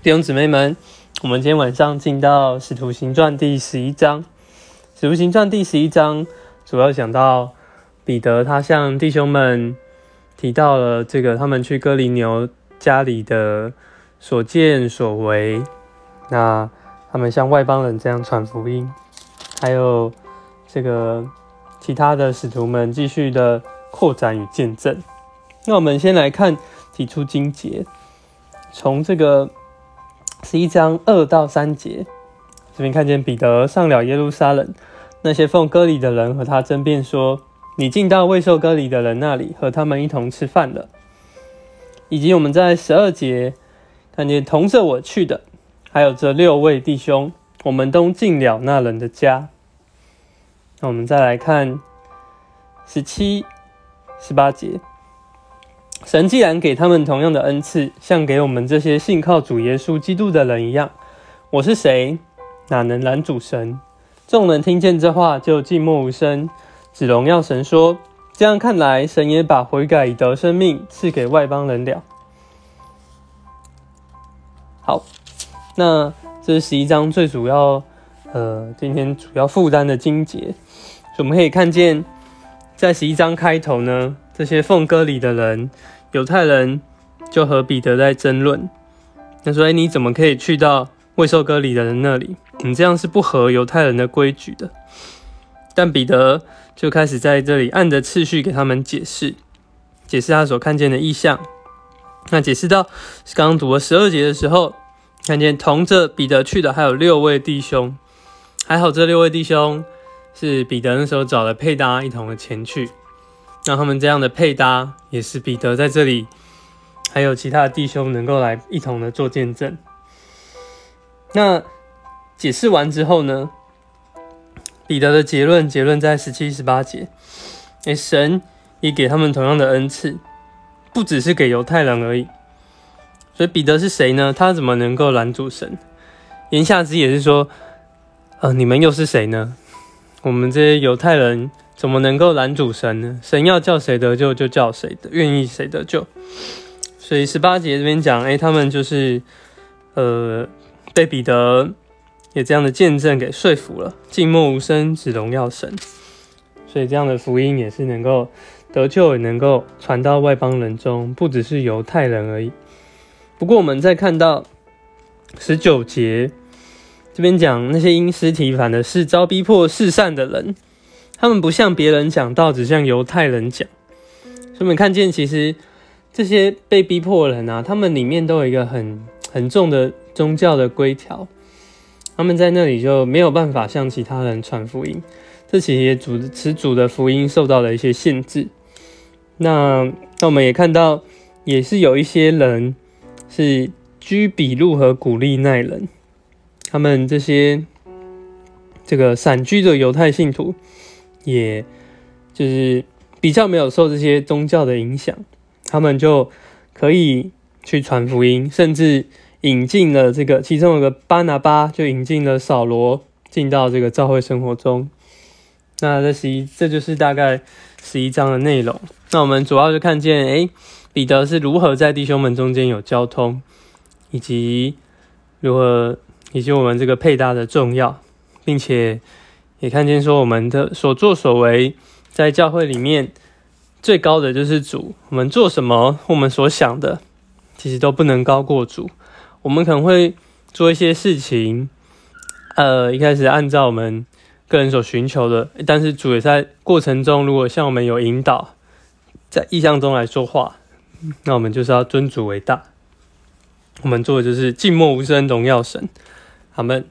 弟兄姊妹们，我们今天晚上进到《使徒行传》第十一章。《使徒行传》第十一章主要讲到彼得，他向弟兄们提到了这个他们去哥林牛家里的所见所为，那他们向外邦人这样传福音，还有这个其他的使徒们继续的扩展与见证。那我们先来看提出经节，从这个。十一章二到三节，这边看见彼得上了耶路撒冷，那些奉割礼的人和他争辩说：“你进到未受割礼的人那里，和他们一同吃饭了。”以及我们在十二节看见同着我去的，还有这六位弟兄，我们都进了那人的家。那我们再来看十七、十八节。神既然给他们同样的恩赐，像给我们这些信靠主耶稣基督的人一样，我是谁，哪能拦主神？众人听见这话，就静默无声，只荣耀神说：这样看来，神也把悔改以得生命赐给外邦人了。好，那这是十一章最主要，呃，今天主要负担的经节，我们可以看见，在十一章开头呢。这些奉割礼的人，犹太人就和彼得在争论。他说：“哎，你怎么可以去到未受割礼的人那里？你这样是不合犹太人的规矩的。”但彼得就开始在这里按着次序给他们解释，解释他所看见的意象。那解释到刚刚读了十二节的时候，看见同着彼得去的还有六位弟兄，还好这六位弟兄是彼得那时候找的配搭一同的前去。让他们这样的配搭，也是彼得在这里，还有其他的弟兄能够来一同的做见证。那解释完之后呢，彼得的结论，结论在十七、十八节。哎，神也给他们同样的恩赐，不只是给犹太人而已。所以彼得是谁呢？他怎么能够拦阻神？言下之意也是说，呃，你们又是谁呢？我们这些犹太人。怎么能够拦阻神呢？神要叫谁得救就叫谁的，愿意谁得救。所以十八节这边讲，哎，他们就是呃被彼得也这样的见证给说服了，静默无声，只荣耀神。所以这样的福音也是能够得救，也能够传到外邦人中，不只是犹太人而已。不过我们再看到十九节这边讲，那些因尸体反的是遭逼迫世善的人。他们不向别人讲道，只向犹太人讲。所以我们看见，其实这些被逼迫的人啊，他们里面都有一个很很重的宗教的规条，他们在那里就没有办法向其他人传福音。这其实也主持主的福音受到了一些限制。那那我们也看到，也是有一些人是居比路和古利奈人，他们这些这个散居的犹太信徒。也就是比较没有受这些宗教的影响，他们就可以去传福音，甚至引进了这个其中有个巴拿巴，就引进了扫罗进到这个教会生活中。那这十一，这就是大概十一章的内容。那我们主要就看见，哎，彼得是如何在弟兄们中间有交通，以及如何以及我们这个配搭的重要，并且。也看见说，我们的所作所为，在教会里面最高的就是主。我们做什么，我们所想的，其实都不能高过主。我们可能会做一些事情，呃，一开始按照我们个人所寻求的，但是主也在过程中，如果向我们有引导，在意象中来说话，那我们就是要尊主为大。我们做的就是静默无声，荣耀神。好们。